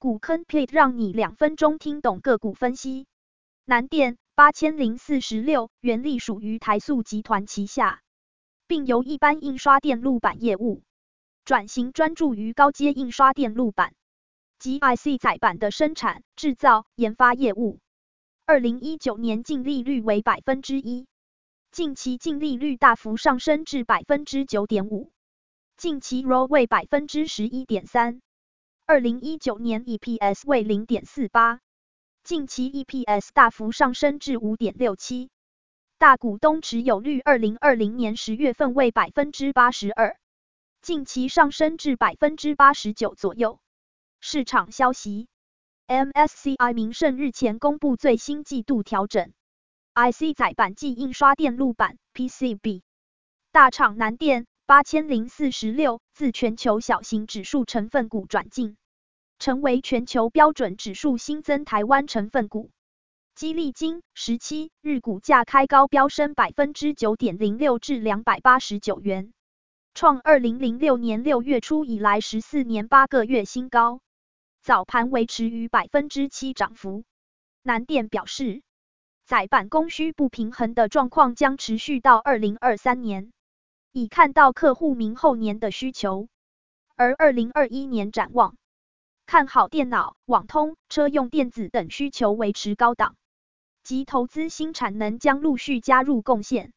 股坑 plate 让你两分钟听懂个股分析。南电八千零四十六，原隶属于台塑集团旗下，并由一般印刷电路板业务转型专注于高阶印刷电路板及 IC 载板的生产、制造、研发业务。二零一九年净利率为百分之一，近期净利率大幅上升至百分之九点五，近期 ROE 为百分之十一点三。二零一九年 EPS 为零点四八，近期 EPS 大幅上升至五点六七。大股东持有率二零二零年十月份为百分之八十二，近期上升至百分之八十九左右。市场消息，MSCI 明晟日前公布最新季度调整，IC 载板及印刷电路板 PCB 大厂南电八千零四十六自全球小型指数成分股转进。成为全球标准指数新增台湾成分股，基力金十七日股价开高飙升百分之九点零六至两百八十九元，创二零零六年六月初以来十四年八个月新高，早盘维持于百分之七涨幅。南电表示，载板供需不平衡的状况将持续到二零二三年，已看到客户明后年的需求，而二零二一年展望。看好电脑、网通、车用电子等需求维持高档，及投资新产能将陆续加入贡献。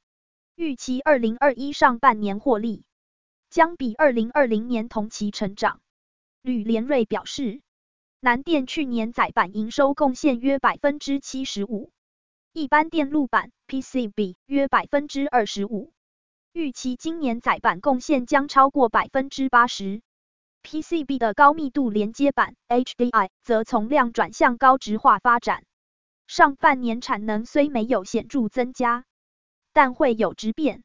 预期二零二一上半年获利将比二零二零年同期成长。吕连瑞表示，南电去年载板营收贡献约百分之七十五，一般电路板 PCB 约百分之二十五，预期今年载板贡献将超过百分之八十。PCB 的高密度连接板 HDI 则从量转向高值化发展。上半年产能虽没有显著增加，但会有质变，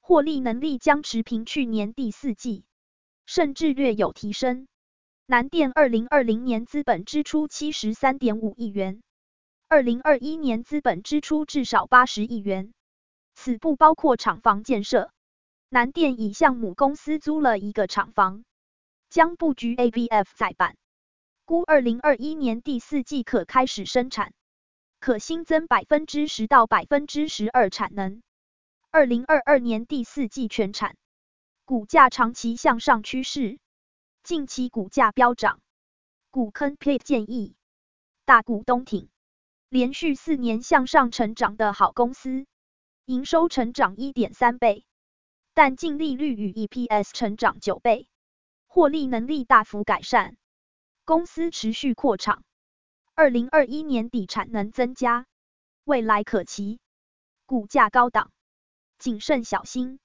获利能力将持平去年第四季，甚至略有提升。南电二零二零年资本支出七十三点五亿元，二零二一年资本支出至少八十亿元，此不包括厂房建设。南电已向母公司租了一个厂房。将布局 ABF 载板，估二零二一年第四季可开始生产，可新增百分之十到百分之十二产能。二零二二年第四季全产，股价长期向上趋势，近期股价飙涨。股坑 p i t 建议，大股东挺，连续四年向上成长的好公司，营收成长一点三倍，但净利率与 EPS 成长九倍。获利能力大幅改善，公司持续扩厂，二零二一年底产能增加，未来可期，股价高档，谨慎小心。